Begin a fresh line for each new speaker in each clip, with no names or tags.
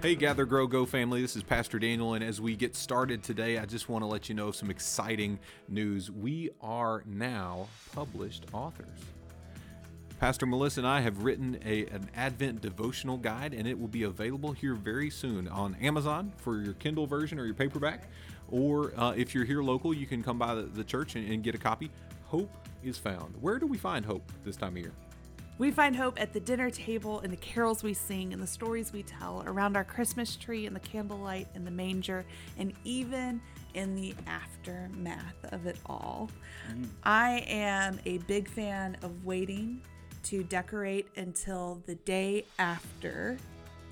Hey, Gather, Grow, Go family. This is Pastor Daniel. And as we get started today, I just want to let you know some exciting news. We are now published authors. Pastor Melissa and I have written a, an Advent devotional guide, and it will be available here very soon on Amazon for your Kindle version or your paperback. Or uh, if you're here local, you can come by the, the church and, and get a copy. Hope is found. Where do we find hope this time of year?
We find hope at the dinner table, in the carols we sing, in the stories we tell, around our Christmas tree, in the candlelight, in the manger, and even in the aftermath of it all. Mm. I am a big fan of waiting to decorate until the day after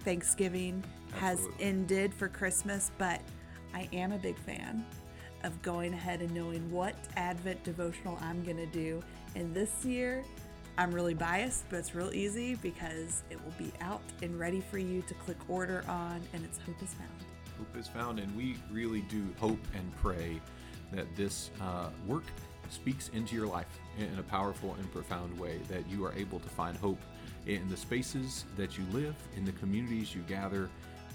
Thanksgiving Absolutely. has ended for Christmas, but I am a big fan of going ahead and knowing what Advent devotional I'm going to do. And this year, I'm really biased, but it's real easy because it will be out and ready for you to click order on, and it's Hope is Found.
Hope is found, and we really do hope and pray that this uh, work speaks into your life in a powerful and profound way, that you are able to find hope in the spaces that you live, in the communities you gather,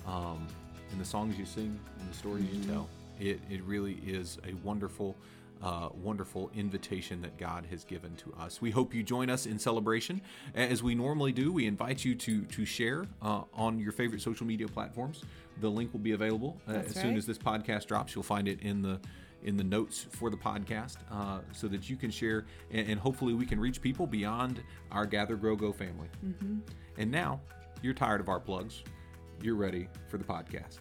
um, in the songs you sing, in the stories mm-hmm. you tell. It, it really is a wonderful uh, wonderful invitation that God has given to us. We hope you join us in celebration. As we normally do, we invite you to, to share uh, on your favorite social media platforms. The link will be available uh, as right. soon as this podcast drops. You'll find it in the in the notes for the podcast uh, so that you can share and, and, hopefully we can reach people beyond our Gather Grow Go family. Mm-hmm. And now you're tired of our plugs. You're ready for the podcast.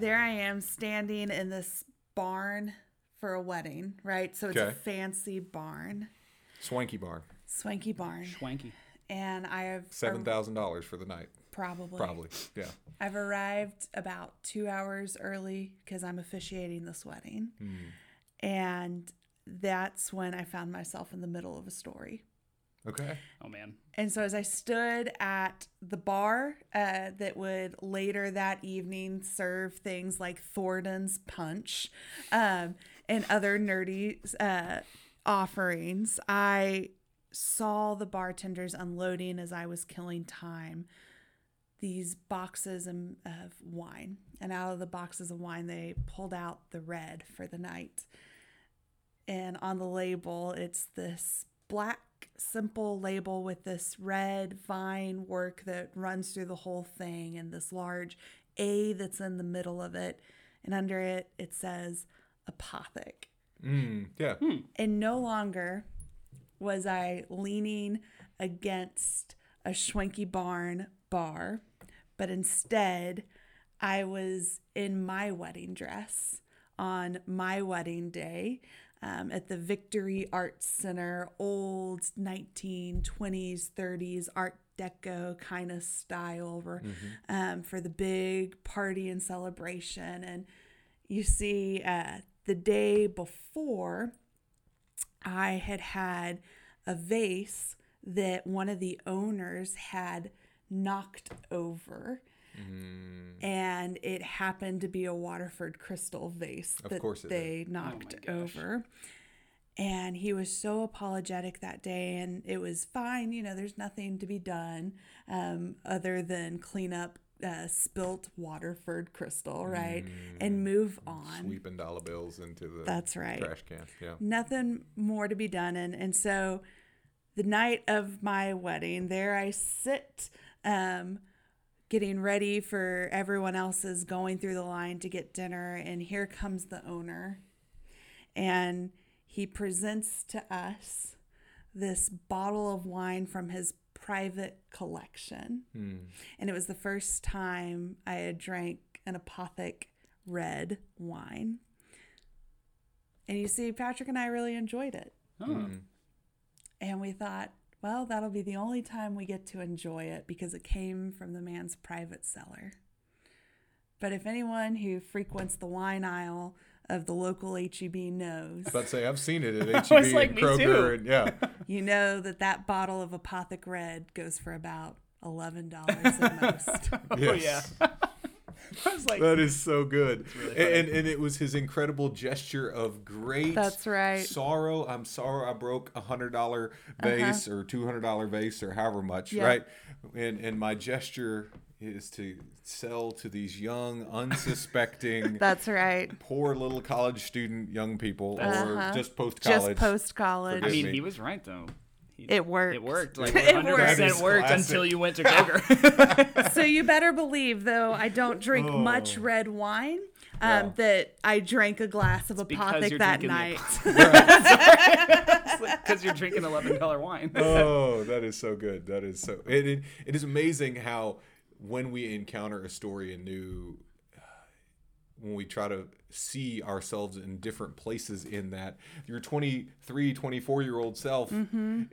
There I am standing in this barn for a wedding, right? So it's okay. a fancy barn.
Swanky barn.
Swanky barn.
Swanky.
And I have
seven thousand dollars for the night.
Probably.
Probably. Yeah.
I've arrived about two hours early because I'm officiating this wedding. Mm. And that's when I found myself in the middle of a story.
Okay.
Oh man.
And so as I stood at the bar uh, that would later that evening serve things like Thornton's Punch um, and other nerdy uh, offerings, I saw the bartenders unloading as I was killing time these boxes of wine. And out of the boxes of wine, they pulled out the red for the night. And on the label, it's this black simple label with this red vine work that runs through the whole thing and this large A that's in the middle of it. And under it, it says apothic.
Mm, yeah. Hmm.
And no longer was I leaning against a Swanky Barn bar, but instead I was in my wedding dress on my wedding day um, at the Victory Arts Center, old 1920s, 30s Art Deco kind of style for, mm-hmm. um, for the big party and celebration. And you see, uh, the day before, I had had a vase that one of the owners had knocked over Mm. And it happened to be a Waterford crystal vase of that they did. knocked oh over. And he was so apologetic that day, and it was fine. You know, there's nothing to be done um, other than clean up uh, spilt Waterford crystal, right? Mm. And move on.
Sweeping dollar bills into the
That's right.
trash can. Yeah.
Nothing more to be done. And, and so the night of my wedding, there I sit um, getting ready for everyone else is going through the line to get dinner and here comes the owner. And he presents to us this bottle of wine from his private collection. Mm. and it was the first time i had drank an apothic red wine. And you see patrick and i really enjoyed it. Mm. and we thought well, that'll be the only time we get to enjoy it because it came from the man's private cellar. But if anyone who frequents the wine aisle of the local HEB knows.
I about say I've seen it at HEB like, and Kroger, and yeah.
You know that that bottle of Apothic Red goes for about eleven dollars at most.
oh yeah. I was like,
That is so good.
really
and, and it was his incredible gesture of great
That's right.
sorrow. I'm sorry I broke a hundred dollar vase or two hundred dollar vase or however much,
Uh-huh. Yeah.
right? And and my gesture is to sell to these young, unsuspecting,
That's right.
poor little college student young people
Uh-huh.
or just post college.
Just post college.
I mean,
me.
he was right though. He-
It worked.
It worked. Like
It
100
worked.
That is
percent worked until you went to Kroger.
so you better believe, though, I don't drink
Oh.
much red wine. Um,
Yeah.
That I drank a glass of
because
apothic that night.
Because you're drinking eleven dollar wine.
oh, that is so good. That is so. It, it, it is amazing how when we encounter a story anew, when we try to see ourselves in different places in that your 23 24 year old self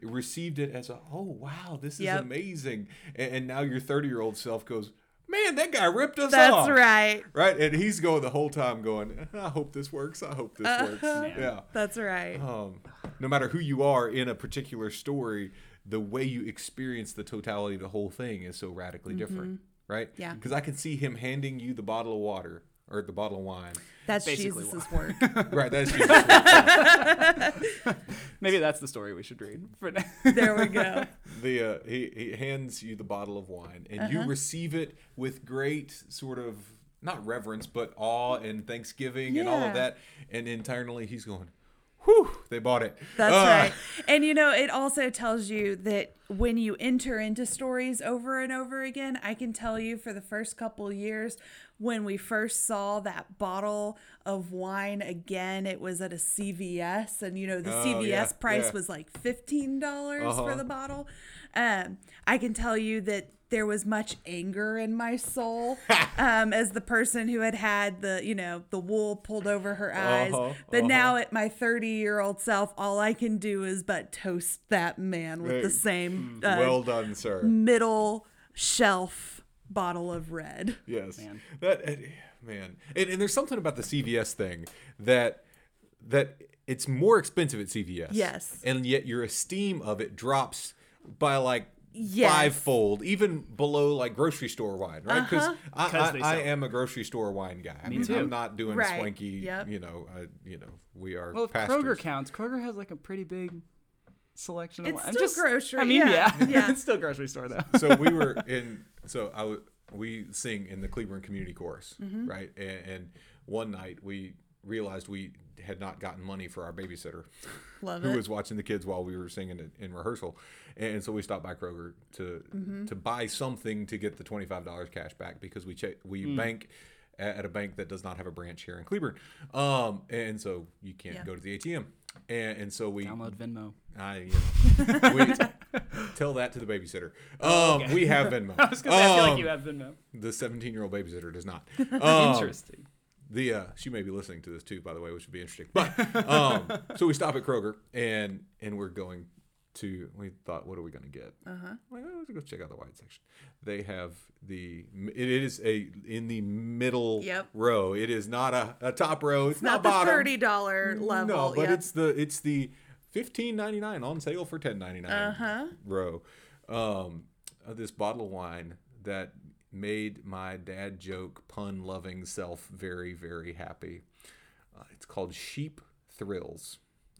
received it as a oh wow this is amazing and, and now your 30 year old self goes man that guy ripped us off.
That's right.
right and he's going the whole time going i hope this works i hope this works
Uh-huh.
yeah
That's right.
um, no matter who you are in a particular story, the way you experience the totality of the whole thing is so radically different, right?
Mm-hmm. Yeah.
Because I can see him handing you the bottle of water or the bottle of wine.
That's
basically
Jesus' work.
right. That's Jesus. work.
Maybe that's the story we should read. For now.
there we go.
the uh, he he hands you the bottle of wine, and you
Uh-huh.
receive it with great sort of not reverence, but awe and thanksgiving and all of that. And internally, he's going, "Whew, they bought it."
That's
Ah.
right. And you know, it also tells you that when you enter into stories over and over again, I can tell you for the first couple years when we first saw that bottle of wine again, it was at a CVS and you know the
Oh,
CVS
yeah,
price
yeah.
was like $15
Uh-huh.
for the bottle. Um, I can tell you that there was much anger in my soul um, as the person who had had the you know the wool pulled over her eyes
Uh-huh,
but
uh-huh.
now at my 30 year old self all i can do is but toast that man with the same uh,
well done, sir.
middle shelf bottle of red
Yes.
Man.
That eh, man. And, and there's something about the CVS thing that that it's more expensive at CVS.
Yes.
And yet your esteem of it drops by like
Yes.
fivefold, even below like grocery store wine, right? Because I,
'Cause
I,
they
I am a grocery store wine guy. I
Me
mean,
too.
I'm not doing
Right.
swanky.
Yep.
You know, uh, you know, we are.
Well, if. Kroger counts, Kroger has like a pretty big selection. Of
It's
I'm
still
just,
grocery,
I mean,
yeah,
yeah,
yeah.
it's still grocery store though.
so we were in so I w- we sing in the Cleveland Community Chorus,
Mm-hmm.
right? And, and one night we realized we had not gotten money for our babysitter,
love
who
it
was watching the kids while we were singing it in rehearsal, and so we stopped by Kroger to
Mm-hmm.
to buy something to get the twenty five dollars cash back because we check we bank. At a bank that does not have a branch here in Cleveland, um, and so you can't
Yeah.
go to the ATM, and, and so we
Download Venmo.
I you know, we tell that to the babysitter. Um,
okay.
we have Venmo.
I was gonna say, I feel like
Um,
you have Venmo.
the 17 year old babysitter does not. Um,
Interesting.
the uh, she may be listening to this too, by the way, which would be interesting. But um, so we stop at Kroger and and we're going to. We thought, what are we going to get? Uh-huh. Well, let's go check out the wine section. They have the. It is a in the middle
Yep.
row. It is not a, a top row. It's
not
not,
the
bottom.
$30 level
No, but
yep.
it's the it's the fifteen ninety nine on sale for ten ninety nine
Uh-huh.
row. Um, of this bottle of wine that made my dad joke pun loving self very very happy. Uh, it's called Sheep Thrills.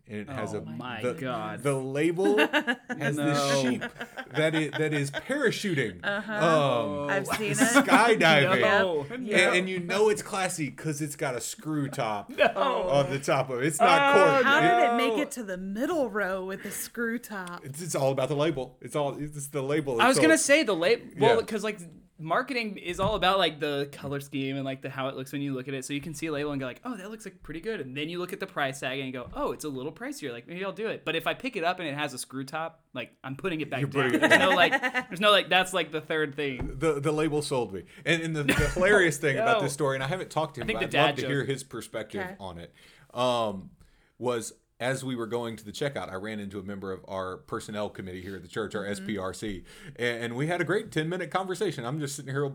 And it has
Oh
a
my
the,
God.
the label has
No.
this sheep that is that is parachuting, Uh-huh. um,
i've seen it
skydiving,
No.
And,
Yep.
and you know it's classy because it's got a screw top
No.
on the top of it. It's not
Oh,
cork.
how
It-
did it make it to the middle row with the screw top
it's, it's all about the label. It's all it's the label.
I was
So-
gonna say the label, well,
Yeah.
because like marketing is all about like the color scheme and like the how it looks when you look at it. So you can see a label and go like, oh, that looks like pretty good, and then you look at the price tag and you go, oh, it's a little pricier. Like maybe I'll do it. But if I pick it up and it has a screw top, like I'm putting it back
You're
down.
putting it
there's no like, there's no like, that's like the third thing.
the the label sold me. And, and the, the hilarious thing about this story, and I haven't talked to him,
think
but
the
I'd love
dad
to hear his perspective
Okay.
on it. Um, was as we were going to the checkout, I ran into a member of our personnel committee here at the church, our
Mm-hmm.
SPRC, and, and we had a great ten minute conversation. I'm just sitting here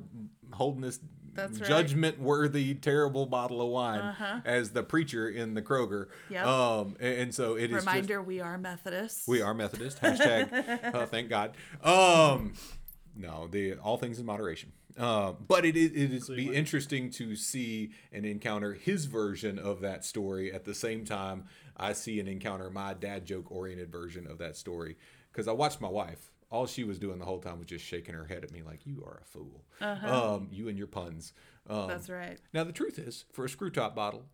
holding this
right.
judgment worthy, terrible bottle of wine as the preacher in the Kroger.
Uh-huh. Yep.
Um, and, and so it is just
reminder we are methodists
we are Methodist. Hashtag uh, thank God. Um, no, the all things in moderation. Uh, but it is it is be interesting to see and encounter his version of that story at the same time I see and encounter my dad joke oriented version of that story because I watched my wife. All she was doing the whole time was just shaking her head at me like you are a fool. Um, you and your puns. Um,
That's right.
now the truth is, for a screw top bottle,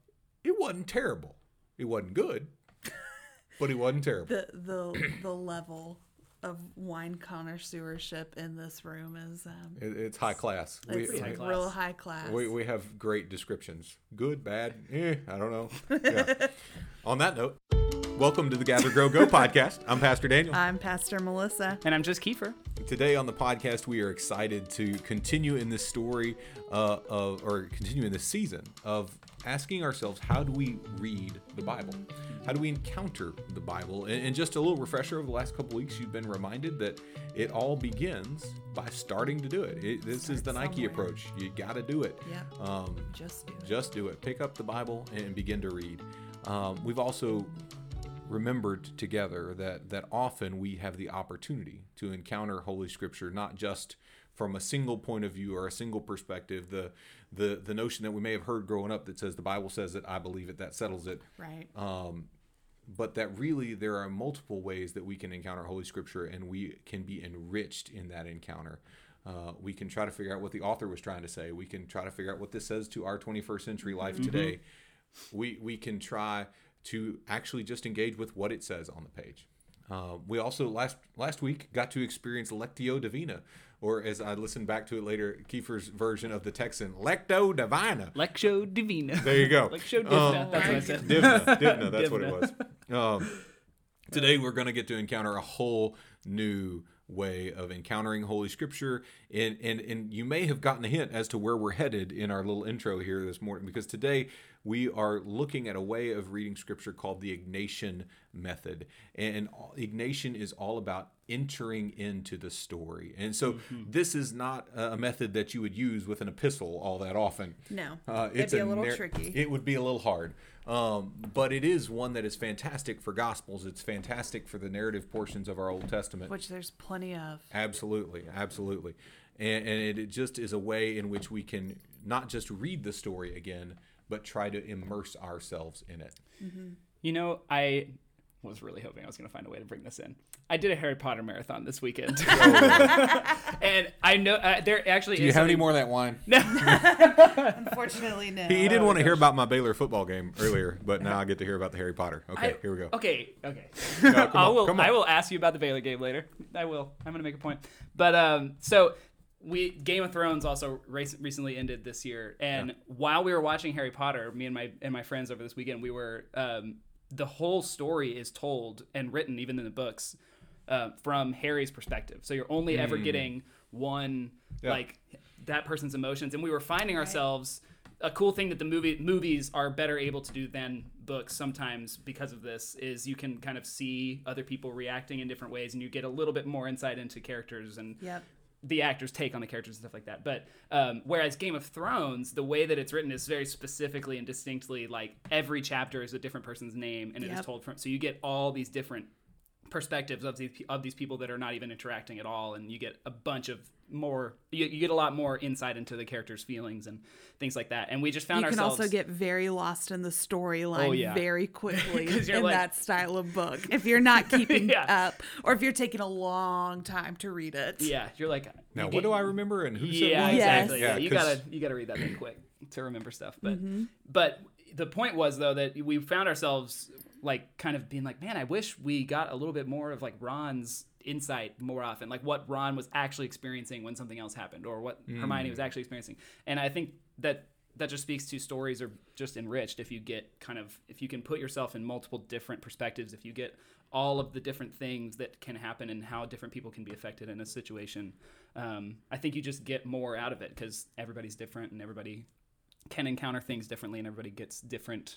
it wasn't terrible. It wasn't good, but it wasn't terrible.
The the the level of wine connoisseurship in this room is um,
It, it's high class. We,
it's
high class.
real high class.
We, we have great descriptions. Good, bad, eh, I don't know. Yeah. On that note, welcome to the Gather Grow Go podcast. I'm Pastor Daniel.
I'm Pastor Melissa.
And I'm just Kiefer.
Today on the podcast, we are excited to continue in this story uh, of, or continue in this season of asking ourselves, how do we read the Bible? How do we encounter the Bible? And, and just a little refresher over the last couple weeks, you've been reminded that it all begins by starting to do it. it this is the
Start
Nike
somewhere.
approach. You got to do it.
Yep.
Um,
Just do it.
just do it. Pick up the Bible and begin to read. Um, we've also remembered together that that often we have the opportunity to encounter Holy Scripture not just from a single point of view or a single perspective. The the the notion that we may have heard growing up that says the Bible says it, I believe it, that settles it
Right.
um, but that really there are multiple ways that we can encounter Holy Scripture and we can be enriched in that encounter. Uh, we can try to figure out what the author was trying to say. We can try to figure out what this says to our 21st century life today. We, we can try to actually just engage with what it says on the page. Uh, we also last last week got to experience Lectio Divina, or as I listened back to it later, Kiefer's version of the Texan Lecto Divina.
Lectio Divina.
There you go.
Lectio Divina.
Um,
That's what I said.
Divna, Divna, that's what it was. Um, today we're going to get to encounter a whole new way of encountering Holy Scripture, and and and you may have gotten a hint as to where we're headed in our little intro here this morning, because today we are looking at a way of reading Scripture called the Ignatian method, and Ignatian is all about entering into the story, and so
Mm-hmm.
this is not a method that you would use with an epistle all that often.
No.
Uh,
It'd be a little
nar-
tricky.
It would be a little hard, um, but it is one that is fantastic for Gospels. It's fantastic for the narrative portions of our Old Testament.
Which there's plenty of.
Absolutely, absolutely, and, and it just is a way in which we can not just read the story again, but try to immerse ourselves in it.
You know, I was really hoping I was going to find a way to bring this in. I did a Harry Potter marathon this weekend. and I know uh, there actually
Do you
is
have any more of that wine?
No, unfortunately, no.
He, he didn't want to hear about my Baylor football game earlier, but now I get to hear about the Harry Potter. Okay,
I-
here we go.
Okay, okay.
No, come
I will.
come on.
I will ask you about the Baylor game later. I will. I'm gonna make a point. But um, so we Game of Thrones also rac- recently ended this year, and while we were watching Harry Potter, me and my and my friends over this weekend, we were um, the whole story is told and written even in the books uh, from Harry's perspective. So you're only ever getting one
Mm. Yeah.
like that person's emotions, and we were finding ourselves. A cool thing that the movie movies are better able to do than books sometimes because of this is you can kind of see other people reacting in different ways, and you get a little bit more insight into characters and
Yep.
The actors take on the characters and stuff like that. But um, whereas Game of Thrones, the way that it's written is very specifically and distinctly like every chapter is a different person's name, and it is
Yep.
told from. So you get all these different perspectives of these of these people that are not even interacting at all, and you get a bunch of more. You, you get a lot more insight into the characters' feelings and things like that. And we just found
You can
ourselves.
also get very lost in the storyline
Oh, yeah.
very quickly in
like-
that style of book. If you're not keeping
Yeah.
up, or if you're taking a long time to read it.
yeah, you're like.
Now,
you
what
get-
do I remember and who said
yeah,
what?
exactly.
Yeah,
Yeah, you
'cause-
gotta you gotta read that thing quick to remember stuff. But
Mm-hmm.
but the point was though that we found ourselves like kind of being like, man, I wish we got a little bit more of like Ron's insight more often, like what Ron was actually experiencing when something else happened, or what Hermione was actually experiencing. And I think that that just speaks to stories are just enriched if you get kind of if you can put yourself in multiple different perspectives, if you get all of the different things that can happen and how different people can be affected in a situation. Um, I think you just get more out of it because everybody's different and everybody can encounter things differently and everybody gets different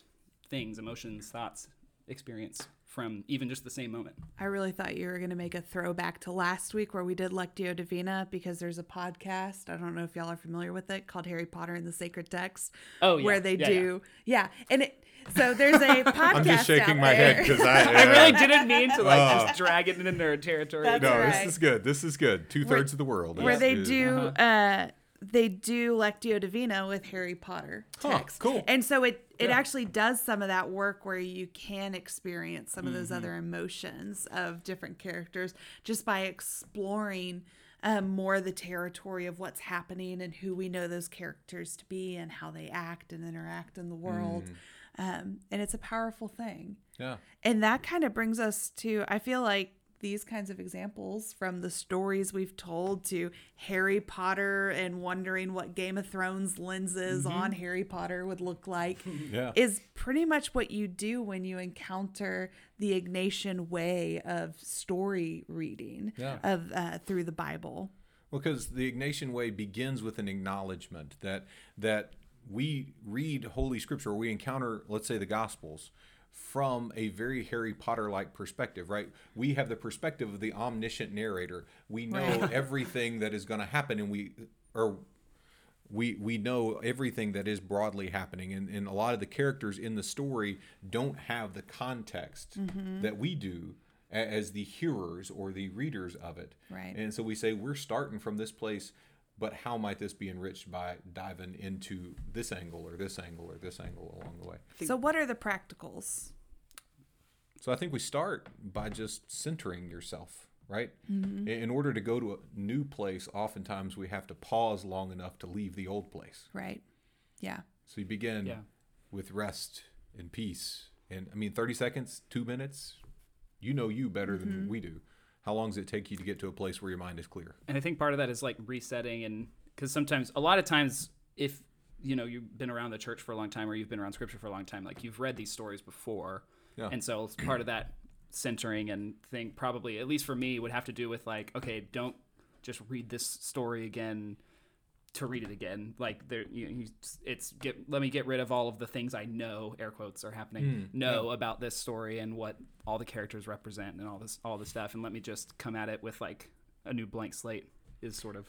things, emotions, thoughts, experience from even just the same moment.
I really thought you were going to make a throwback to last week where we did Lectio Divina because there's a podcast. I don't know if y'all are familiar with it called Harry Potter and the Sacred Text.
Oh, yeah.
Where they
Yeah,
do, yeah. And it, so there's a podcast.
I'm just shaking my
there.
head because I.
I really didn't mean to like
Oh.
just drag it into nerd territory.
That's
No,
right.
this is good. This is good. Two thirds of the world.
where
is-
they
is-
do uh, they do Lectio Divina with Harry Potter
Huh, cool.
And so it it
Yeah.
actually does some of that work where you can experience some of those
Mm-hmm.
other emotions of different characters just by exploring um, more the territory of what's happening and who we know those characters to be and how they act and interact in the world.
Mm.
Um, and it's a powerful thing.
Yeah.
And that kind of brings us to I feel like these kinds of examples from the stories we've told to Harry Potter and wondering what Game of Thrones lenses on Harry Potter would look like
Yeah.
is pretty much what you do when you encounter the Ignatian way of story reading
Yeah.
of uh, through the Bible.
Well, Because the Ignatian way begins with an acknowledgement that that we read Holy Scripture, or we encounter, let's say, the Gospels from a very Harry Potter like perspective, right? We have the perspective of the omniscient narrator. We know
Right.
everything that is going to happen, and we or we we know everything that is broadly happening and, and a lot of the characters in the story don't have the context mm-hmm. that we do as the hearers or the readers of it
Right.
and so we say we're starting from this place but how might this be enriched by diving into this angle or this angle or this angle along the way
So what are the practicals?
so i think we start by just centering yourself right mm-hmm. in in order to go to a new place oftentimes we have to pause long enough to leave the old place
Right. Yeah.
So you begin
Yeah.
with rest and peace. And I mean, 30 seconds, two minutes, you know you better than mm-hmm. we do. How long does it take you to get to a place where your mind is clear?
And I think part of that is like resetting, and because sometimes, a lot of times, if you know you've been around the church for a long time or you've been around scripture for a long time, like you've read these stories before,
Yeah.
and so it's part of that centering and thing probably at least for me would have to do with like okay, don't just read this story again to read it again. Like there, you, you, it's get let me get rid of all of the things I know, air quotes are happening, hmm, know about this story and what all the characters represent and all this all this stuff, and let me just come at it with like a new blank slate. Is sort of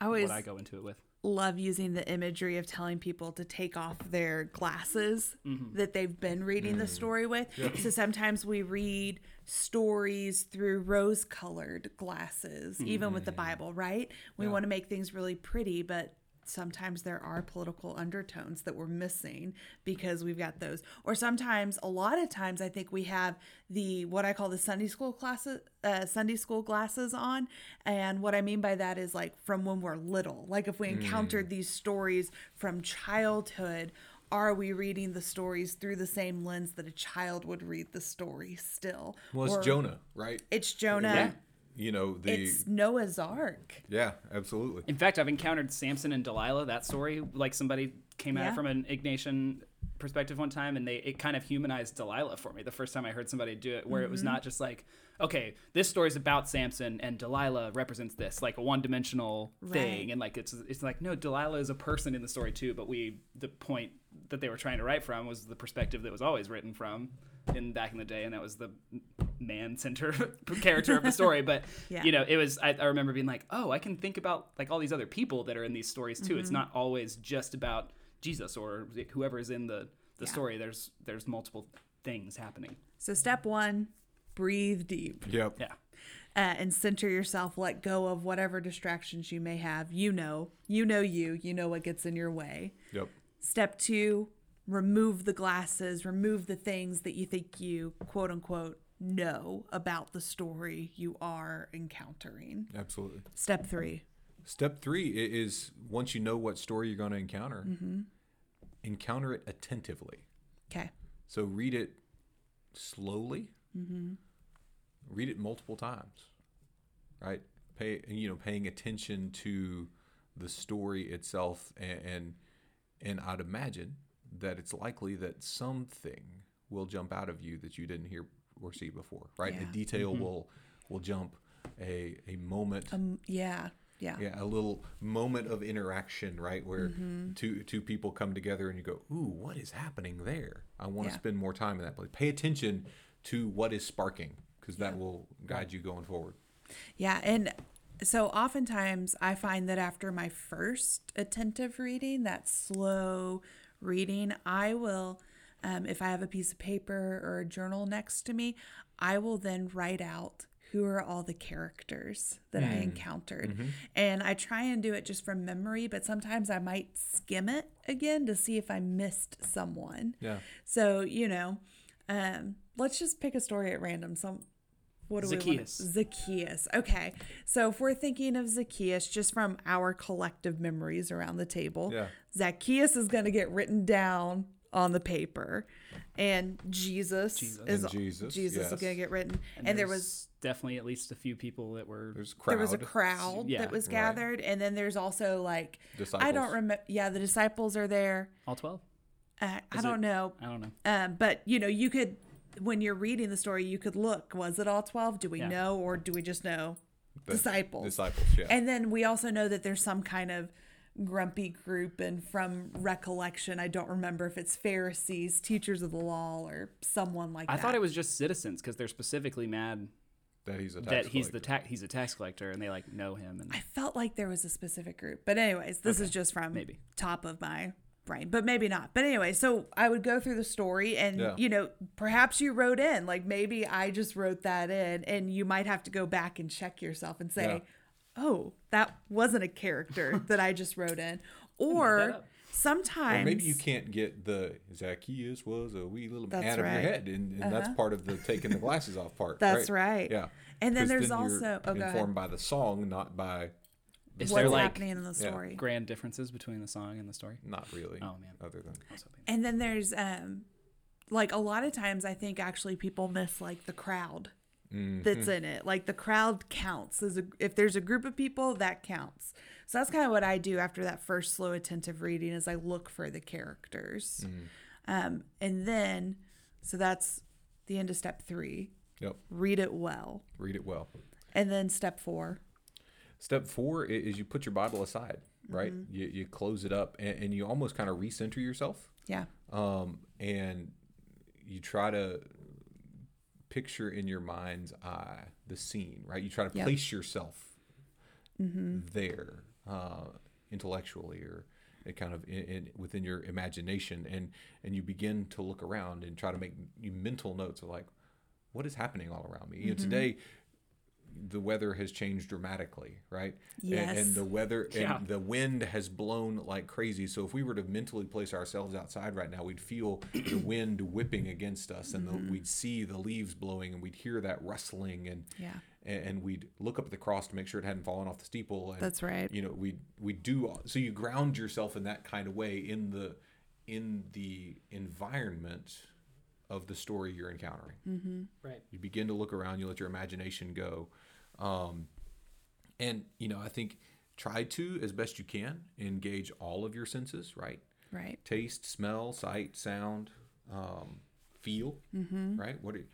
I always
what I go into it with.
Love using the imagery of telling people to take off their glasses mm-hmm. that they've been reading the mm. story with. So sometimes we read stories through rose colored glasses, even with the mm. Bible, right? We want to make things really pretty, but sometimes there are political undertones that we're missing because we've got those. Or sometimes a lot of times i think we have the what i call the sunday school classes uh, sunday school glasses on. And what i mean by that is like from when we're little. Like if we encountered these stories from childhood are we reading the stories through the same lens that a child would read the story still?
Well, it's
Or
Jonah, right?
it's jonah.
Yeah.
You know, the.
it's noah's ark
yeah, absolutely.
In fact, I've encountered Samson and Delilah. That story, like somebody came at
Yeah.
it from an Ignatian perspective one time, and they it kind of humanized Delilah for me. The first time I heard somebody do it, where it was
Mm-hmm.
not just like, okay, this story is about Samson and Delilah represents this, like a one-dimensional thing, and like it's it's like no, Delilah is a person in the story too. But we the point that they were trying to write from was the perspective that was always written from in back in the day, and that was the man center character of the story. But
Yeah.
you know, it was I, I remember being like, oh, I can think about like all these other people that are in these stories too.
Mm-hmm.
It's not always just about Jesus or whoever is in the the
Yeah.
story. There's there's multiple things happening.
so step one breathe deep
Yep.
Yeah.
uh, and center yourself let go of whatever distractions you may have you know you know you you know what gets in your way
Yep.
step two remove the glasses remove the things that you think you quote unquote know about the story you are encountering
Absolutely.
step three
Step three is once you know what story you're going to encounter, encounter it attentively.
okay
So read it slowly. Mm-hmm. Read it multiple times, right? Pay you know paying attention to the story itself, and and, and I'd imagine that it's likely that something will jump out of you that you didn't hear or see before, right? A
Yeah.
detail will will jump, a a moment
um yeah yeah
yeah, a little moment of interaction, right, where two two people come together and you go, "Ooh, what is happening there? I want to
Yeah.
spend more time in that place." Pay attention to what is sparking, because that will guide you going forward.
Yeah, and so oftentimes I find that after my first attentive reading, that slow reading, I will, um, if I have a piece of paper or a journal next to me, I will then write out who are all the characters that
Hmm.
I encountered.
Mm-hmm.
And I try and do it just from memory, but sometimes I might skim it again to see if I missed someone.
Yeah.
So, you know, um, let's just pick a story at random. So, what do we
Zacchaeus.
want? Zacchaeus. Okay. So, if we're thinking of Zacchaeus just from our collective memories around the table,
Yeah.
Zacchaeus is going to get written down on the paper, and Jesus,
Jesus.
is
And Jesus,
Jesus is going to get written, and, there was
definitely at least a few people that were
There's crowd.
there was a crowd
Yeah.
that was
Right.
gathered, and then there's also like I don't remember. Yeah, the disciples are there.
all 12
Uh, I don't
it-
know.
i don't know
Um, but you know, you could when you're reading the story, you could look. Was it all twelve? Do we
Yeah.
know, or do we just know
The
disciples?
Disciples, yeah.
And then we also know that there's some kind of grumpy group, and from recollection, I don't remember if it's Pharisees, teachers of the law, or someone like
i
that.
I thought it was just citizens because they're specifically mad
that he's a tax
that he's the
collector.
tax he's a tax collector and they like know him and
I felt like there was a specific group, but anyways, this is just from
maybe.
top of my brain, but maybe not. But anyway, so I would go through the story, and
Yeah.
you know, perhaps you wrote in, like maybe I just wrote that in, and you might have to go back and check yourself and say,
Yeah.
"Oh, that wasn't a character that I just wrote in," or sometimes
Or maybe you can't get the Zacchaeus was a wee little
That's
out of your head, and, and that's uh-huh. part of the taking the glasses off part.
That's right.
Yeah.
And then there's
you're
also- oh,
informed by the song, not by
is
what's
there like
happening in the
Yeah.
story.
grand differences between the song and the story
not really.
Oh, man.
Other than
I was hoping.
And then there's um like a lot of times I think actually people miss like the crowd
Mm-hmm.
that's in it. Like the crowd counts. As a, if there's a group of people, that counts. So that's kind of what I do after that first slow attentive reading is I look for the characters.
Mm-hmm.
Um, and then so that's the end of step three.
yep.
Read it well.
Read it well.
And then step four.
Step four is you put your Bible aside, right?
Mm-hmm.
You, you close it up, and, and you almost kind of recenter yourself,
Yeah.
um, and you try to picture in your mind's eye the scene, right? You try to
Yep.
place yourself
Mm-hmm.
there uh, intellectually or kind of in, in, within your imagination, and and you begin to look around and try to make you mental notes of like, what is happening all around me? You know,
Mm-hmm.
today the weather has changed dramatically, right? And- And, the weather and
Yeah.
the wind has blown like crazy. So if we were to mentally place ourselves outside right now, we'd feel the wind whipping against us, and
Mm-hmm.
the, we'd see the leaves blowing, and we'd hear that rustling, and
Yeah.
and, and we'd look up at the cross to make sure it hadn't fallen off the steeple. And,
That's right.
You know, we we do so you ground yourself in that kind of way in the in the environment of the story you're encountering
right
you begin to look around you let your imagination go um, and you know i think try to as best you can engage all of your senses right?
Right.
taste smell sight sound um, feel right? What are,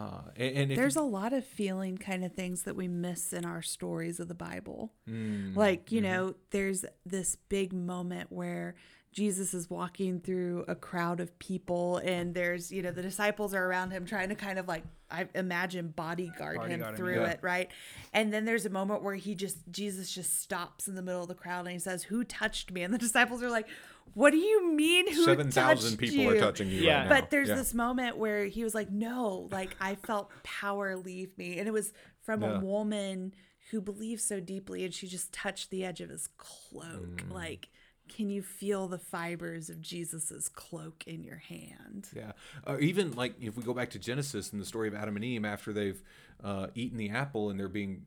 uh, and, and
There's
you,
a lot of feeling kind of things that we miss in our stories of the Bible.
Mm,
Like, you
mm-hmm.
know, there's this big moment where Jesus is walking through a crowd of people, and there's, you know, the disciples are around him trying to kind of like, I imagine, bodyguard,
Bodyguard
him
him,
through
yeah.
it, right? And then there's a moment where he just, Jesus just stops in the middle of the crowd and he says, Who touched me? And the disciples are like, What do you mean? Who
7000
touched
people
you?
are touching you
Yeah.
right now
But there's
Yeah.
this moment where he was like, No, like I felt power leave me. And it was from
Yeah.
a woman who believes so deeply and she just touched the edge of his cloak.
Mm.
Like, can you feel the fibers of Jesus's cloak in your hand?
Yeah. Or even like if we go back to Genesis and the story of Adam and Eve after they've uh, eaten the apple and they're being,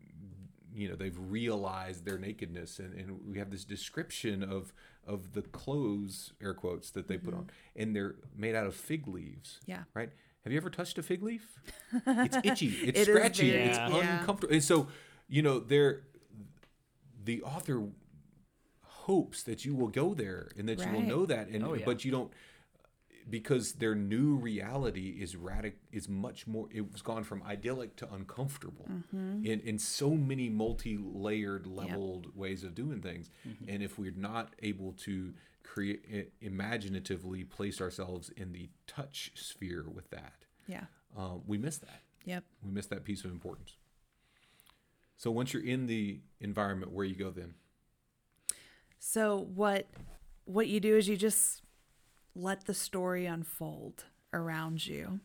you know, they've realized their nakedness. And, and we have this description of of the clothes, air quotes, that they put on. And they're made out of fig leaves.
Mm-hmm. Yeah.
Right? Have you ever touched a fig leaf? It's itchy. It's
It
scratchy.
very-
It's
yeah.
uncomfortable. And so, you know, they're the author hopes that you will go there and that you will know that and
Oh, yeah.
but you don't because their new reality is radic is much more it was gone from idyllic to uncomfortable
Mm-hmm.
in in so many multi-layered leveled ways of doing things and if we're not able to create imaginatively place ourselves in the touch sphere with that
Yeah.
um, we miss that
Yep.
we miss that piece of importance so once you're in the environment where you go then
So what what you do is you just let the story unfold around you.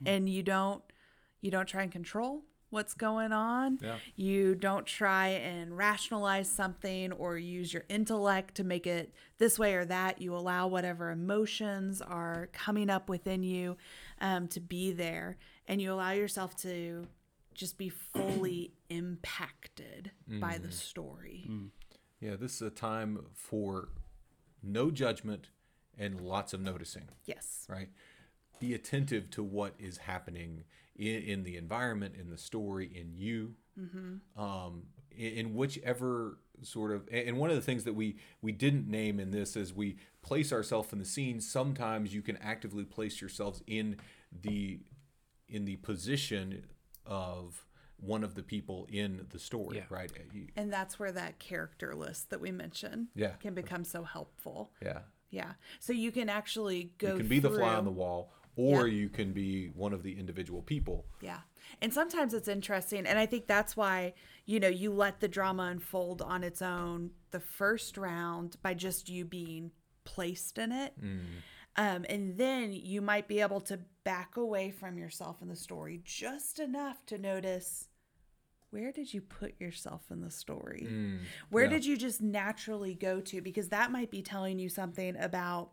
Hmm.
And you don't you don't try and control. what's going on.
Yeah.
You don't try and rationalize something or use your intellect to make it this way or that. You allow whatever emotions are coming up within you um, to be there, and you allow yourself to just be fully impacted by the story.
Yeah, this is a time for no judgment and lots of noticing.
Yes.
right? Be attentive to what is happening in, in the environment, in the story, in you, um, in, in whichever sort of. And one of the things that we we didn't name in this is we place ourselves in the scene. Sometimes you can actively place yourselves in the in the position of one of the people in the story,
Yeah.
right?
And that's where that character list that we mentioned
Yeah.
can become so helpful.
yeah.
Yeah. So you can actually go
You can be the fly on the wall, or
Yeah.
you can be one of the individual people.
Yeah. And sometimes it's interesting. And I think that's why, you know, you let the drama unfold on its own the first round by just you being placed in it. Um, and then you might be able to back away from yourself in the story just enough to notice where did you put yourself in the story? Mm, where
yeah.
did you just naturally go to? Because that might be telling you something about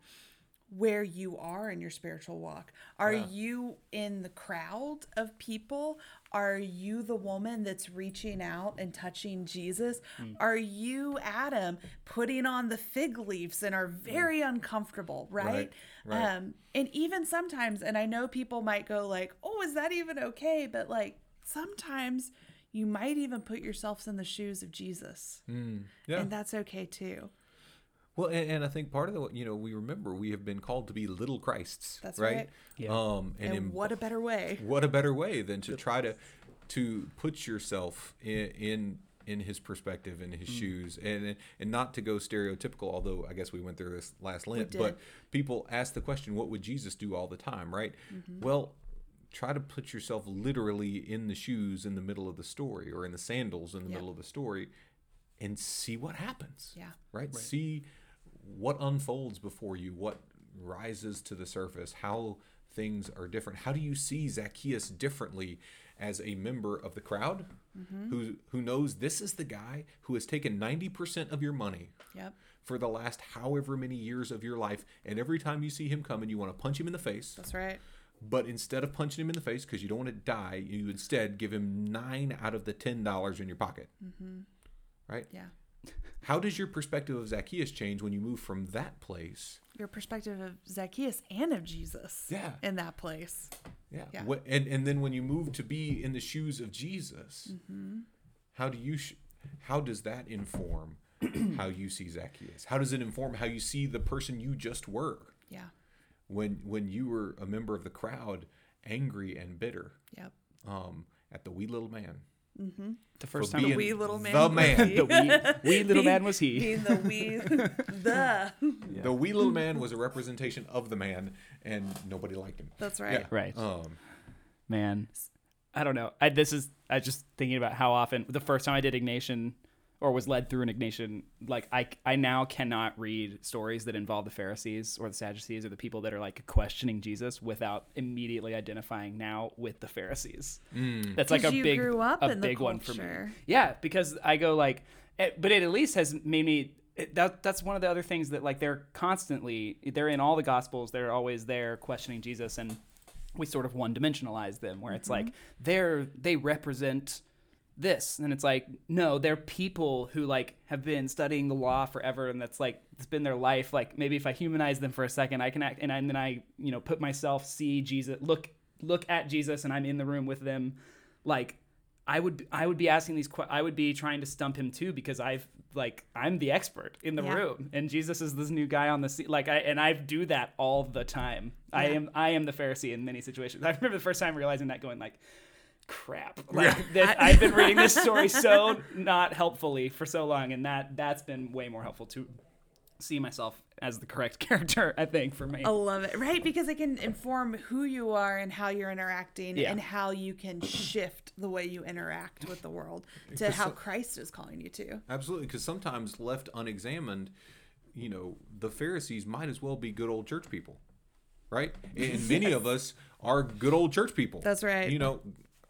where you are in your spiritual walk. Are
Yeah.
you in the crowd of people? Are you the woman that's reaching out and touching Jesus? Mm. Are you Adam putting on the fig leaves and are mm. very uncomfortable, right?
Right, right.
Um and even sometimes and I know people might go like, "Oh, is that even okay?" But like sometimes you might even put yourselves in the shoes of Jesus.
Yeah.
And that's okay too.
Well, and, and I think part of the you know we remember we have been called to be little Christs.
That's
right.
right.
Yeah.
Um, and,
And,
in-
what a better way.
what a better way than to try to to put yourself in in, in his perspective in
Mm.
his shoes and and not to go stereotypical although i guess we went through this last lent but people ask the question what would jesus do all the time right
Mm-hmm.
well try to put yourself literally in the shoes in the middle of the story or in the sandals in the
Yeah.
middle of the story and see what happens
Yeah.
right? See what unfolds before you, what rises to the surface, how things are different. How do you see Zacchaeus differently as a member of the crowd mm-hmm. who who knows this is the guy who has taken 90% of your money
Yep.
for the last however many years of your life and every time you see him coming you want to punch him in the face
That's right.
But instead of punching him in the face because you don't want to die you instead give him nine out of the ten dollars in your pocket mm-hmm. right
Yeah.
how does your perspective of Zacchaeus change when you move from that place?
Your perspective of Zacchaeus and of Jesus.
Yeah.
In that place.
Yeah.
Yeah.
What, and and then when you move to be in the shoes of Jesus, mm-hmm. how do you sh- how does that inform how you see Zacchaeus? How does it inform how you see the person you just were
Yeah.
When when you were a member of the crowd, angry and bitter
Yep.
um, at the wee little man?
The first time
being
wee little man.
the man.
the wee, wee little man was he.
Being the wee the
The wee little man was a representation of the man, and nobody liked him.
That's right.
Yeah.
Right.
Um,
Man, I don't know. I this is I just thinking about how often the first time I did Ignatian or was led through an Ignatian, like I I now cannot read stories that involve the Pharisees or the Sadducees or the people that are like questioning Jesus without immediately identifying now with the Pharisees. Hmm. That's like a
you
big
grew up
a
in the
big one for me. Yeah, because I go like, it, but it at least has made me. It, that that's one of the other things that like they're constantly they're in all the gospels. They're always there questioning Jesus, and we sort of one dimensionalize them where it's mm-hmm. like they're they represent this. And it's like no they're people who like have been studying the law forever and that's like it's been their life. Like maybe if i humanize them for a second i can act and, I, and then i you know put myself see jesus look look at jesus and i'm in the room with them. Like i would i would be asking these i would be trying to stump him too because i've like i'm the expert in the
Yeah.
room and jesus is this new guy on the scene like i and i do that all the time. I am i am the pharisee in many situations. I remember the first time realizing that going like crap like this, i've been reading this story so not helpfully for so long and that that's been way more helpful to see myself as the correct character i think for me
I love it. Right? Because it can inform who you are and how you're interacting
Yeah.
and how you can shift the way you interact with the world to how
so-
Christ is calling you to.
Absolutely, because sometimes left unexamined, you know, the Pharisees might as well be good old church people, right? And many of us are good old church people.
That's right.
You know,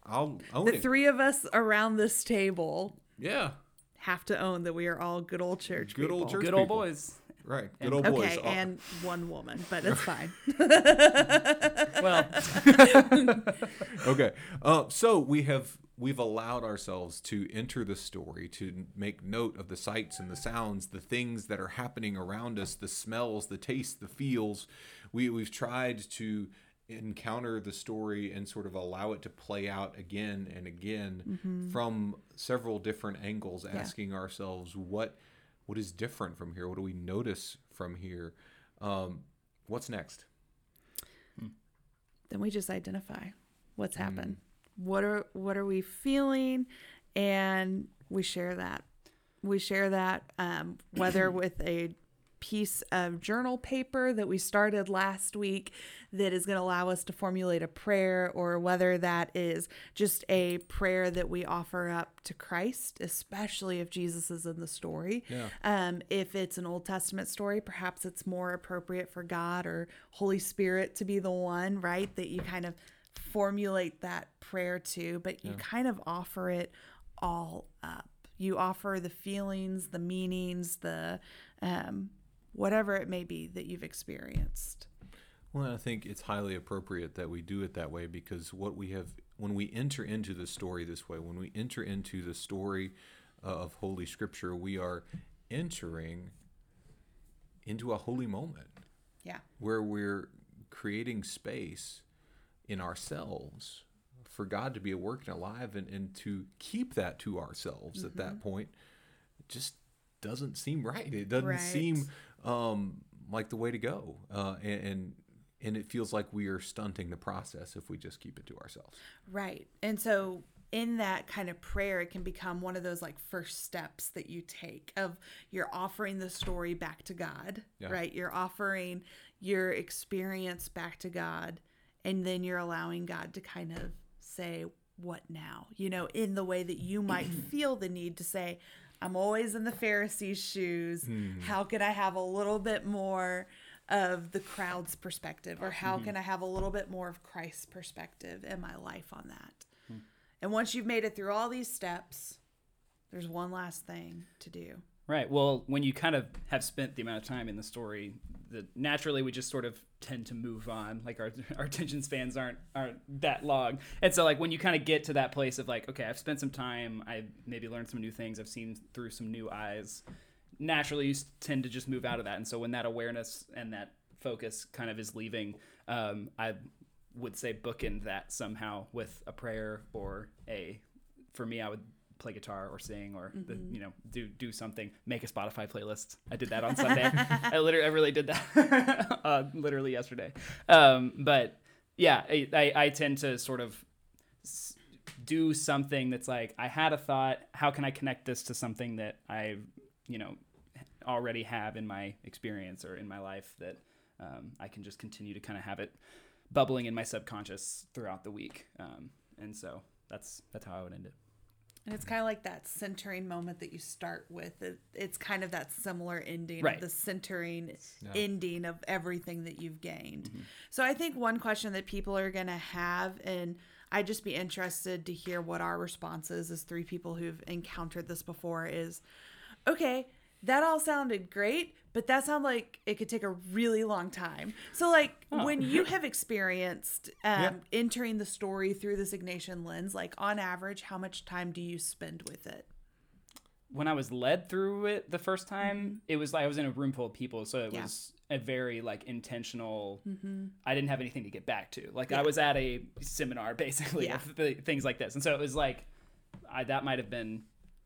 I'll own
The
it.
three of us around this table
yeah,
have to own that we are all good old church
Good old
people.
church
Good old
people.
boys.
right. Good old boys.
Okay, and one woman, but it's fine.
Well,
okay. Uh, so we have we've allowed ourselves to enter the story, to make note of the sights and the sounds, the things that are happening around us, the smells, the tastes, the feels. We we've tried to encounter the story and sort of allow it to play out again and again from several different angles, asking ourselves what what is different from here? What do we notice from here? Um, what's next?
then we just identify what's happened. What are what are we feeling, and we share that. We share that um, whether with a piece of journal paper that we started last week that is going to allow us to formulate a prayer, or whether that is just a prayer that we offer up to Christ, especially if Jesus is in the story.
Yeah.
Um, if it's an Old Testament story, perhaps it's more appropriate for God or Holy Spirit to be the one, right? That you kind of formulate that prayer to, but you kind of offer it all up. You offer the feelings, the meanings, the um, whatever it may be that you've experienced.
Well, I think it's highly appropriate that we do it that way because what we have, when we enter into the story this way, when we enter into the story uh, of Holy Scripture, we are entering into a holy moment
Yeah.
where we're creating space in ourselves for God to be at work and alive and, and to keep that to ourselves at that point just doesn't seem right. It doesn't
Right.
seem um, like the way to go. Uh, and, and and it feels like we are stunting the process if we just keep it to ourselves.
Right. And so in that kind of prayer, it can become one of those like first steps that you take of you're offering the story back to God,
Yeah.
right? You're offering your experience back to God, and then you're allowing God to kind of say, What now? You know, in the way that you might feel the need to say, I'm always in the Pharisees' shoes. Hmm. How could I have a little bit more of the crowd's perspective? Or how hmm. can I have a little bit more of Christ's perspective in my life on that? Hmm. And once you've made it through all these steps, there's one last thing to do.
Right. Well, when you kind of have spent the amount of time in the story, that naturally we just sort of tend to move on. Like our our attention spans aren't aren't that long, and so like when you kind of get to that place of like, okay, I've spent some time, I maybe learned some new things, I've seen through some new eyes. Naturally, you tend to just move out of that, and so when that awareness and that focus kind of is leaving, um, I would say bookend that somehow with a prayer or a. For me, I would play guitar or sing or the, you know do do something make a spotify playlist. I did that on sunday. I literally i really did that uh, literally yesterday. Um, but yeah I, I, I tend to sort of s- do something that's like i had a thought how can i connect this to something that i you know already have in my experience or in my life that um, i can just continue to kind of have it bubbling in my subconscious throughout the week. Um, and so that's that's how i would end it
And it's kind of like that centering moment that you start with. It, it's kind of that similar ending,
Right.
of the centering ending of everything that you've gained. Mm-hmm. So I think one question that people are going to have, and I'd just be interested to hear what our response is as three people who've encountered this before is, okay, that all sounded great, but that sounded like it could take a really long time. So, like, when you have experienced um,
Yeah.
entering the story through this Ignatian lens, like on average, how much time do you spend with it?
when I was led through it the first time, it was like I was in a room full of people, so it
Mm-hmm. Yeah. Mm-hmm.
was a very like intentional. I didn't have anything to get back to. Like I was at a seminar basically
Yeah.
things like this, and so it was like I, that might have been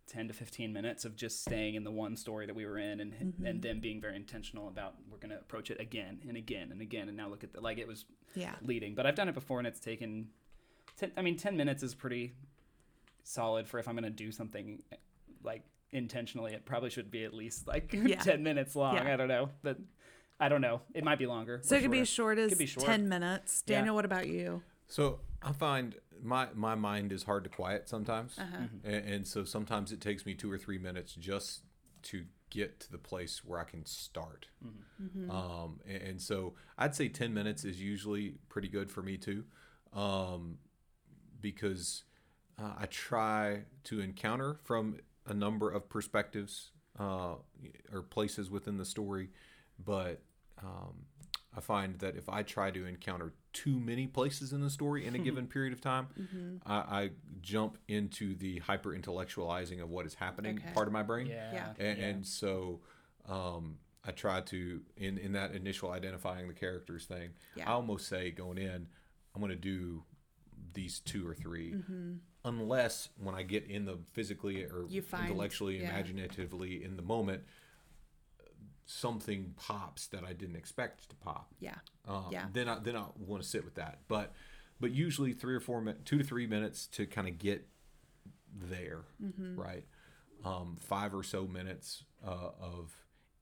ten to fifteen minutes of just staying in the one story that we were in, and
Mm-hmm.
and then being very intentional about we're gonna approach it again and again and again, and now look at the like it was
Yeah.
leading. But I've done it before, and it's taken. 10, I mean, ten minutes is pretty solid for if I'm gonna do something like intentionally. It probably should be at least like
Yeah.
ten minutes long.
Yeah.
I don't know, but I don't know. It might be longer.
So it could be as
shorter.
short as
Could be short.
10 minutes.
Yeah.
Daniel, what about you?
So I find my my mind is hard to quiet sometimes,
Uh-huh.
and, and so sometimes it takes me two or three minutes just to get to the place where I can start.
Mm-hmm.
Um, and, and so I'd say ten minutes is usually pretty good for me too, um, because uh, I try to encounter from a number of perspectives uh, or places within the story, but um, I find that if I try to encounter too many places in the story in a given period of time, I, I jump into the hyper intellectualizing of what is happening
Okay.
part of my brain.
Yeah.
Yeah.
And,
Yeah.
and so um, I try to, in, in that initial identifying the characters thing,
Yeah.
I almost say going in, I'm going to do these two or 3 Unless when I get in the physically or
find-
intellectually,
yeah.
imaginatively in the moment, something pops that I didn't expect to pop.
Yeah.
Um,
Yeah.
Then I then I want to sit with that, but but usually three or four minutes, two to three minutes to kind of get there,
Mm-hmm.
right? Um, five or so minutes uh, of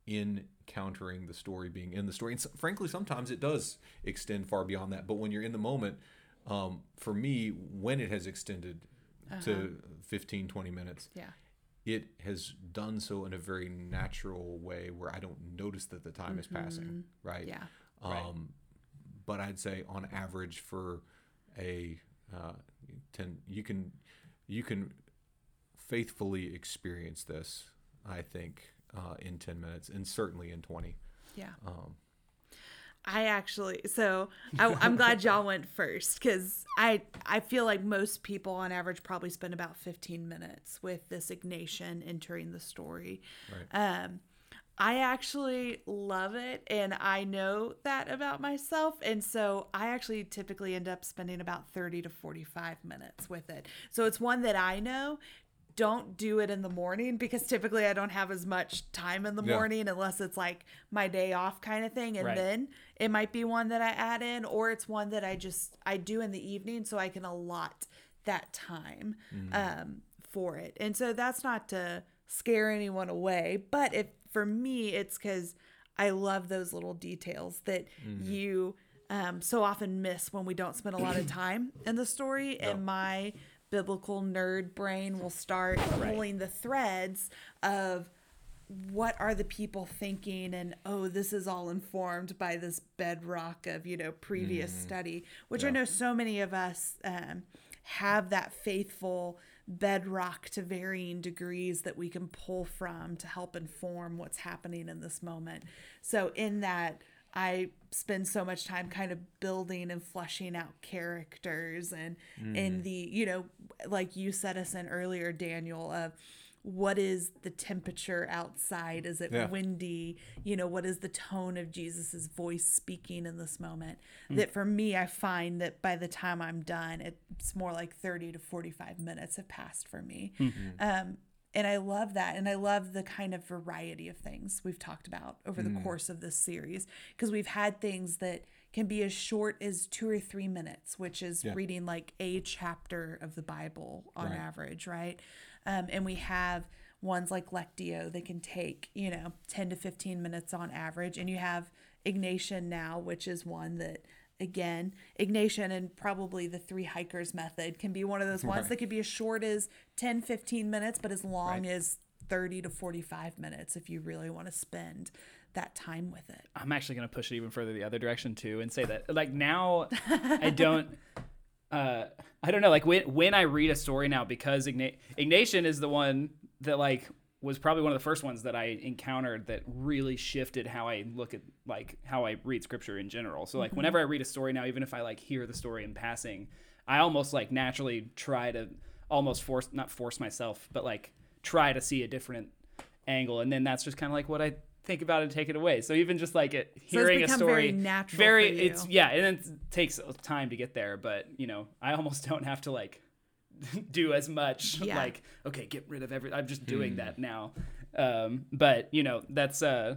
encountering the story, being in the story, and s frankly, sometimes it does extend far beyond that. But when you're in the moment, um, for me, when it has extended to 15, 20 minutes,
Yeah.
It has done so in a very natural way where I don't notice that the time is passing, right?
Yeah.
Right.
Um, but I'd say on average for a uh, ten, you can you can faithfully experience this. I think uh, in ten minutes, and certainly in twenty.
Yeah.
Um,
I actually, so I, I'm glad y'all went first because I I feel like most people on average probably spend about 15 minutes with this Ignatian entering the story.
right.
Um, I actually love it, and I know that about myself, and so I actually typically end up spending about 30 to 45 minutes with it. So it's one that I know. Don't do it in the morning because typically I don't have as much time in the
Yeah.
morning unless it's like my day off kind of thing. And
Right.
then it might be one that I add in, or it's one that I just I do in the evening so I can allot that time um, for it. And so that's not to scare anyone away, but if for me it's because I love those little details that you um, so often miss when we don't spend a lot of time in the story. And my biblical nerd brain will start pulling the threads of what are the people thinking and oh this is all informed by this bedrock of you know previous study which i know so many of us um, have that faithful bedrock to varying degrees that we can pull from to help inform what's happening in this moment. So in that I spend so much time kind of building and fleshing out characters and in mm. the you know like you set us in earlier Daniel of what is the temperature outside? Is it
Yeah.
windy? You know what is the tone of Jesus's voice speaking in this moment? Mm. That for me I find that by the time I'm done it's more like 30 to 45 minutes have passed for me. Mm-hmm. Um and I love that. And I love the kind of variety of things we've talked about over the course of this series because we've had things that can be as short as two or three minutes, which is
Yeah.
reading like a chapter of the Bible on
Right.
average, right? Um, and we have ones like Lectio that can take, you know, 10 to 15 minutes on average. And you have Ignatian now, which is one that, again, Ignatian and probably the three hikers method can be one of those ones
Right.
that could be as short as 10, 15 minutes, but as long
Right.
as 30 to 45 minutes if you really want to spend that time with it.
I'm actually going to push it even further the other direction too and say that like now I don't uh I don't know like when when I read a story now because Igna- Ignatian is the one that like was probably one of the first ones that I encountered that really shifted how I look at like how I read scripture in general. So like mm-hmm. whenever I read a story now even if I like hear the story in passing, I almost like naturally try to almost force not force myself, but like try to see a different angle and then that's just kind of like what I think about and take it away. So even just like it, hearing a
become
story
very natural
very it's yeah, and it takes time to get there, but you know, I almost don't have to like do as much
Yeah.
like okay, get rid of every I'm just doing that now. Um but you know, that's uh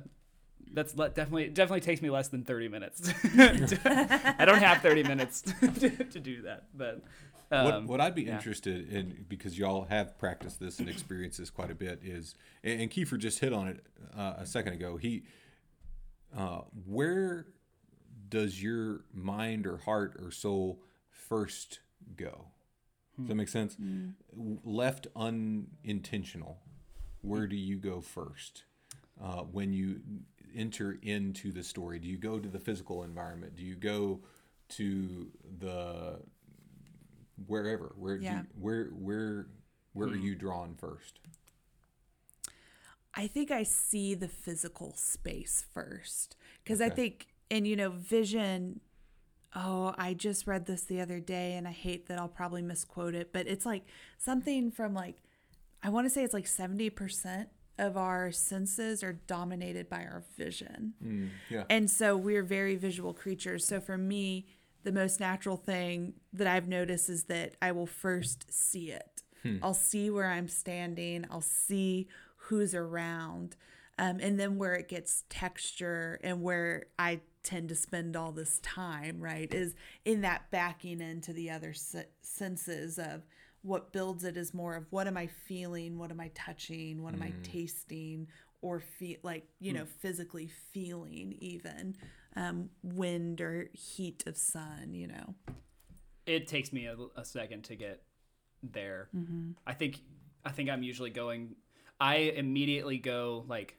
that's le- definitely definitely takes me less than 30 minutes. I don't have 30 minutes to, to do that, but um,
what, what I'd be
yeah.
interested in, because y'all have practiced this and experienced this quite a bit, is and, and Kiefer just hit on it uh, a second ago. He, uh, where does your mind or heart or soul first go? Does that hmm. make sense? Hmm. W- Left unintentional, where do you go first? Uh, when you enter into the story, do you go to the physical environment? Do you go to the wherever. Where do
Yeah.
you, where where where are hmm. you drawn first?
I think I see the physical space first because I think, and you know, vision. Oh, I just read this the other day and I hate that I'll probably misquote it, but it's like something from like, I want to say it's like 70% of our senses are dominated by our vision.
Mm, yeah.
And so we're very visual creatures. So for me, the most natural thing that I've noticed is that I will first see it. I'll see where I'm standing, I'll see who's around. Um, and then where it gets texture and where I tend to spend all this time, right, is in that backing into the other se- senses of what builds it is more of what am I feeling, what am I touching, what am I tasting, or feel like you know physically feeling even um, wind or heat of sun, you know.
it takes me a, a second to get there. I think I think I'm usually going. I immediately go like,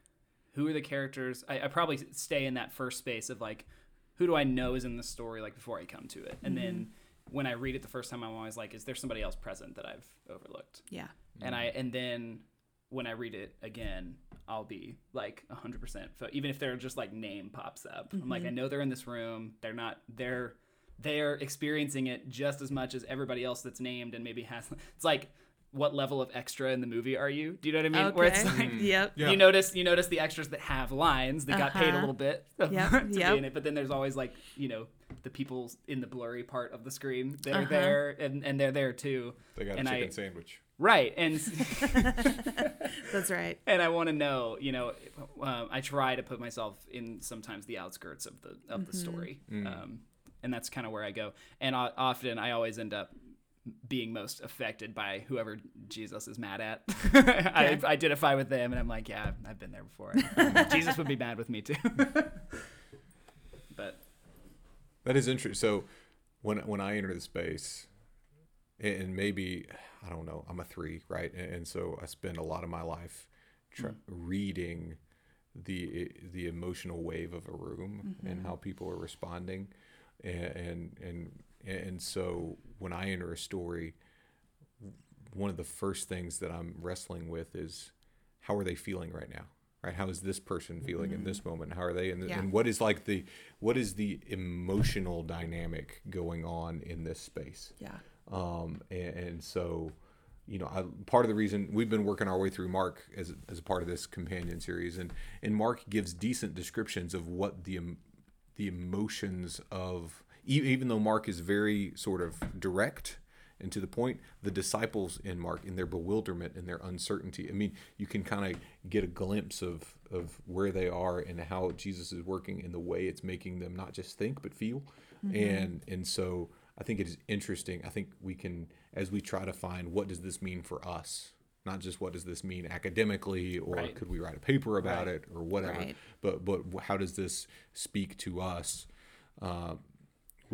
who are the characters? I, I probably stay in that first space of like, who do I know is in the story like before I come to it, and then mm-hmm. when I read it the first time, I'm always like, is there somebody else present that I've overlooked?
Yeah.
and I mm-hmm. and then when I read it again, I'll be like 100% fo- even if they're just like name pops up. I'm like mm-hmm. I know they're in this room. They're not they're they're experiencing it just as much as everybody else that's named and maybe has it's like what level of extra in the movie are you? Do you know what I mean? Where it's like
yep.
Yeah.
you notice you notice the extras that have lines that got paid a
Uh-huh.
little bit
Yep,
to
yep.
be in it, but then there's always like you know the people in the blurry part of the screen that are
Uh-huh.
there and, and they're there too.
They got a chicken
I-
sandwich.
Right, and
That's right.
and I want to know, you know, um, I try to put myself in sometimes the outskirts of the of the story, um, and that's kind of where I go. And o- often I always end up being most affected by whoever Jesus is mad at. I
Okay.
identify with them, and I'm like, yeah, I've been there before. Jesus would be mad with me too. but
That is interesting. So when when I enter the space, and maybe I don't know, I'm a three, right? And, and so I spend a lot of my life tr- mm-hmm. reading the the emotional wave of a room and mm-hmm. how people are responding, and, and and and so when I enter a story, one of the first things that I'm wrestling with is how are they feeling right now? Right? How is this person feeling in this moment? How are they? And,
Yeah.
and what is like the what is the emotional dynamic going on in this space?
Yeah.
Um, and, and so, you know, I, part of the reason we've been working our way through Mark as, as a part of this companion series, and and Mark gives decent descriptions of what the the emotions of even though Mark is very sort of direct and to the point, the disciples in Mark in their bewilderment and their uncertainty. I mean, you can kind of get a glimpse of of where they are and how Jesus is working in the way it's making them not just think but feel. And and so I think it is interesting. I think we can as we try to find what does this mean for us? Not just what does this mean academically or
Right.
could we write a paper about
Right.
it or whatever
Right.
but but how does this speak to us uh,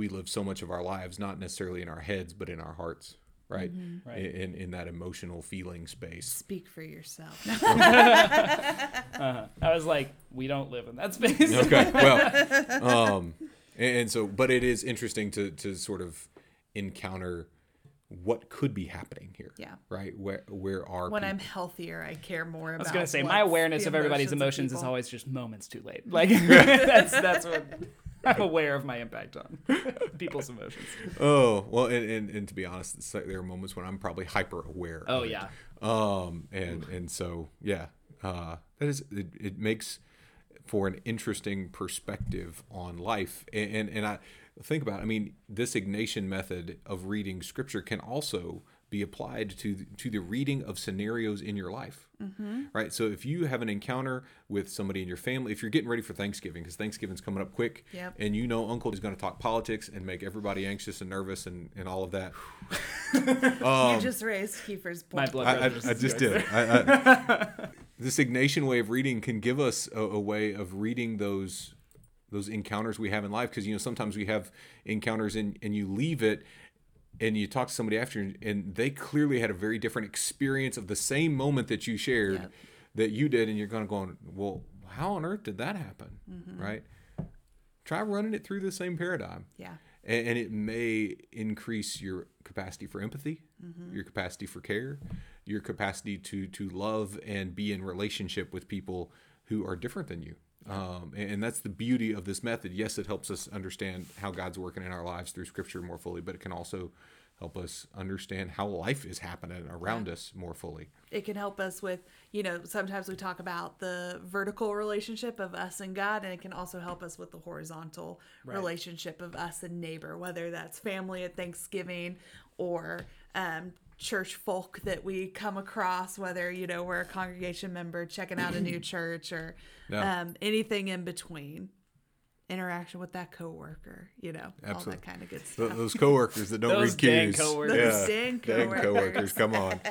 we live so much of our lives not necessarily in our heads but in our hearts right,
Right.
In, in that emotional feeling space
Speak for yourself.
uh, I was like, we don't live in that space.
okay well um and, and so but it is interesting to to sort of encounter what could be happening here
Yeah.
right where where are
when
people?
I'm healthier, I care more about.
I was gonna say my awareness of everybody's
emotions
emotions
of
is always just moments too late. Like that's that's what I'm aware of my impact on people's emotions.
oh well and, and, and to be honest it's like there are moments when i'm probably hyper aware
Oh
of it.
yeah,
um and and so yeah uh that is it, it makes for an interesting perspective on life and, and and i think about i mean this ignatian method of reading scripture can also be applied to the, to the reading of scenarios in your life mm-hmm. right so if you have an encounter with somebody in your family if you're getting ready for thanksgiving because thanksgiving's coming up quick
Yep.
and you know uncle is going to talk politics and make everybody anxious and nervous and, and all of that
you um, just raised Kiefer's
my
blood.
blood
I, I. I just did. I, I, this Ignatian way of reading can give us a, a way of reading those those encounters we have in life because you know sometimes we have encounters and and you leave it and you talk to somebody after and they clearly had a very different experience of the same moment that you shared
Yep.
that you did and you're kind of going well how on earth did that happen
Mm-hmm.
right try running it through the same paradigm
Yeah.
and, and it may increase your capacity for empathy, your capacity for care, your capacity to to love and be in relationship with people who are different than you. Um, and, that's the beauty of this method. Yes, it helps us understand how God's working in our lives through Scripture more fully, but it can also help us understand how life is happening around us more fully.
it can help us with you know sometimes we talk about the vertical relationship of us and god and it can also help us with the horizontal relationship of us and neighbor whether that's family at thanksgiving or um, church folk that we come across whether you know we're a congregation member checking out a new church or
Yeah.
um, anything in between interaction with that coworker you know all that kind of good stuff
those coworkers that don't
Those
read
dang
cues.
coworkers.
Yeah,
Those dang
dang
coworkers.
coworkers. Come on.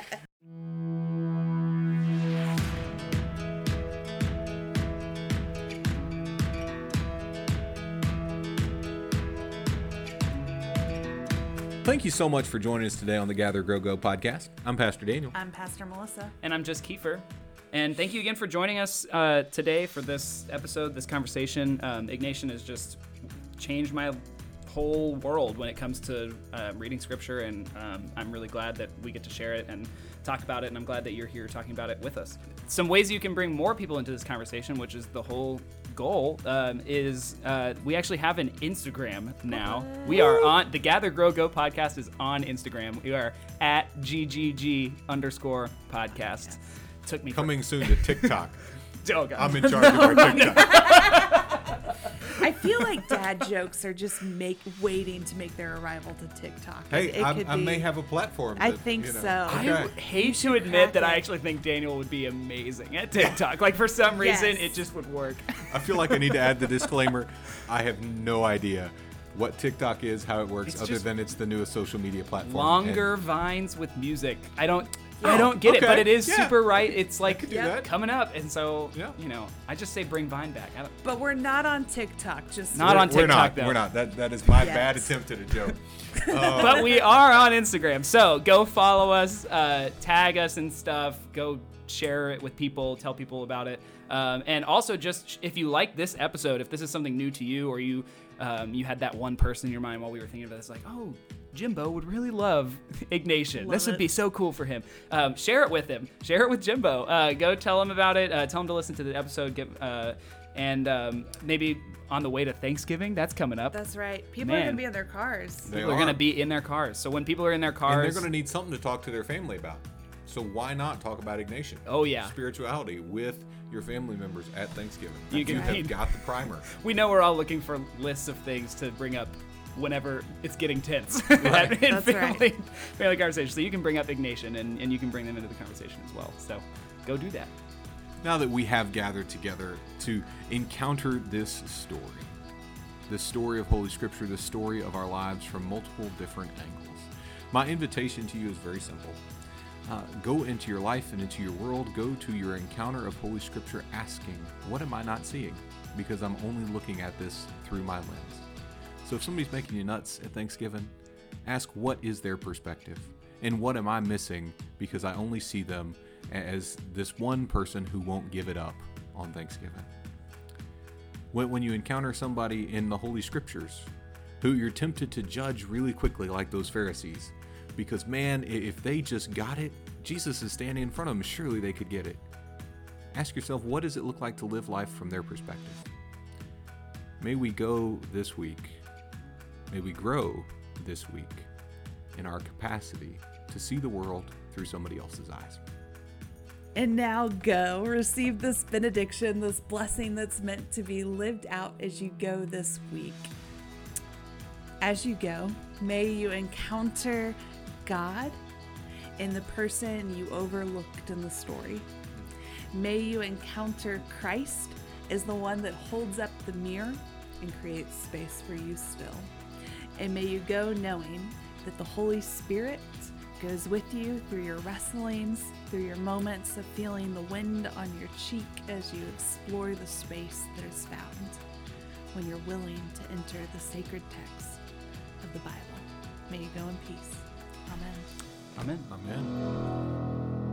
Thank you so much for joining us today on the Gather Grow Go podcast. I'm Pastor Daniel.
i'm pastor melissa
And I'm just Kiefer. And thank you again for joining us uh, today for this episode, this conversation. Um, Ignatian has just changed my whole world when it comes to uh, reading scripture, and um, I'm really glad that we get to share it and talk about it. And I'm glad that you're here talking about it with us. Some ways you can bring more people into this conversation, which is the whole goal, um, is uh, we actually have an Instagram now. We are on the Gather Grow Go podcast is on Instagram. We are at GGG underscore podcast. Took me
Coming soon to TikTok.
Oh God.
I'm in charge of our TikTok.
I feel like dad jokes are just make waiting to make their arrival to TikTok.
Hey,
It- it
I,
could
I may have a platform.
I
that,
think
you know,
so.
I would hate to admit
crack
that I actually think Daniel would be amazing at TikTok. Like for some reason,
Yes.
it just would work.
I feel like I need to add the disclaimer. I have no idea what TikTok is, how it works,
It's
other than it's the newest social media platform.
Longer
And
vines with music. I don't. I don't get it, but it is
Yeah.
super right. It's like
do that.
coming up, and so
Yeah.
you know, I just say bring Vine back.
But we're not on TikTok. Just
Not
we're,
on
We're
TikTok,
not.
though.
We're not. That that is my
Yes.
bad attempt at a joke. Uh,
but we are on Instagram. So go follow us, uh, tag us and stuff. Go share it with people, tell people about it. Um, and also, just if you like this episode, if this is something new to you, or you um, you had that one person in your mind while we were thinking about this, like, oh, Jimbo would really love Ignatian. this
Love
would be so cool for him. Um, share it with him. Share it with Jimbo. Uh, go tell him about it. Uh, tell him to listen to the episode. Get, uh, and um, maybe on the way to Thanksgiving, that's coming up.
That's right. People are gonna be in their cars.
They
People are
are.
going to be in their cars. So when people are in their cars,
and they're going to need something to talk to their family about. So why not talk about Ignatian?
Oh, yeah.
spirituality with your family members at Thanksgiving.
You can-
have got the primer.
we know we're all looking for lists of things to bring up whenever it's getting tense
Right.
in
That's
family,
right.
family conversation. So you can bring up Ignatian and, and you can bring them into the conversation as well. So go do that.
Now that we have gathered together to encounter this story, the story of Holy Scripture, the story of our lives from multiple different angles, my invitation to you is very simple. Uh, go into your life and into your world. Go to your encounter of Holy Scripture asking, What am I not seeing? Because I'm only looking at this through my lens. So if somebody's making you nuts at Thanksgiving, ask what is their perspective and what am I missing because I only see them as this one person who won't give it up on Thanksgiving. When, when you encounter somebody in the Holy Scriptures who you're tempted to judge really quickly, like those Pharisees, because man, if they just got it, Jesus is standing in front of them, surely they could get it. Ask yourself, what does it look like to live life from their perspective? May we go this week, may we grow this week in our capacity to see the world through somebody else's eyes.
And now go receive this benediction, this blessing that's meant to be lived out as you go this week. As you go, may you encounter God in the person you overlooked in the story. May you encounter Christ as the one that holds up the mirror and creates space for you still. And may you go knowing that the Holy Spirit goes with you through your wrestlings, through your moments of feeling the wind on your cheek as you explore the space that is found when you're willing to enter the sacred text of the Bible. May you go in peace. Amen.
Amen.
Amen.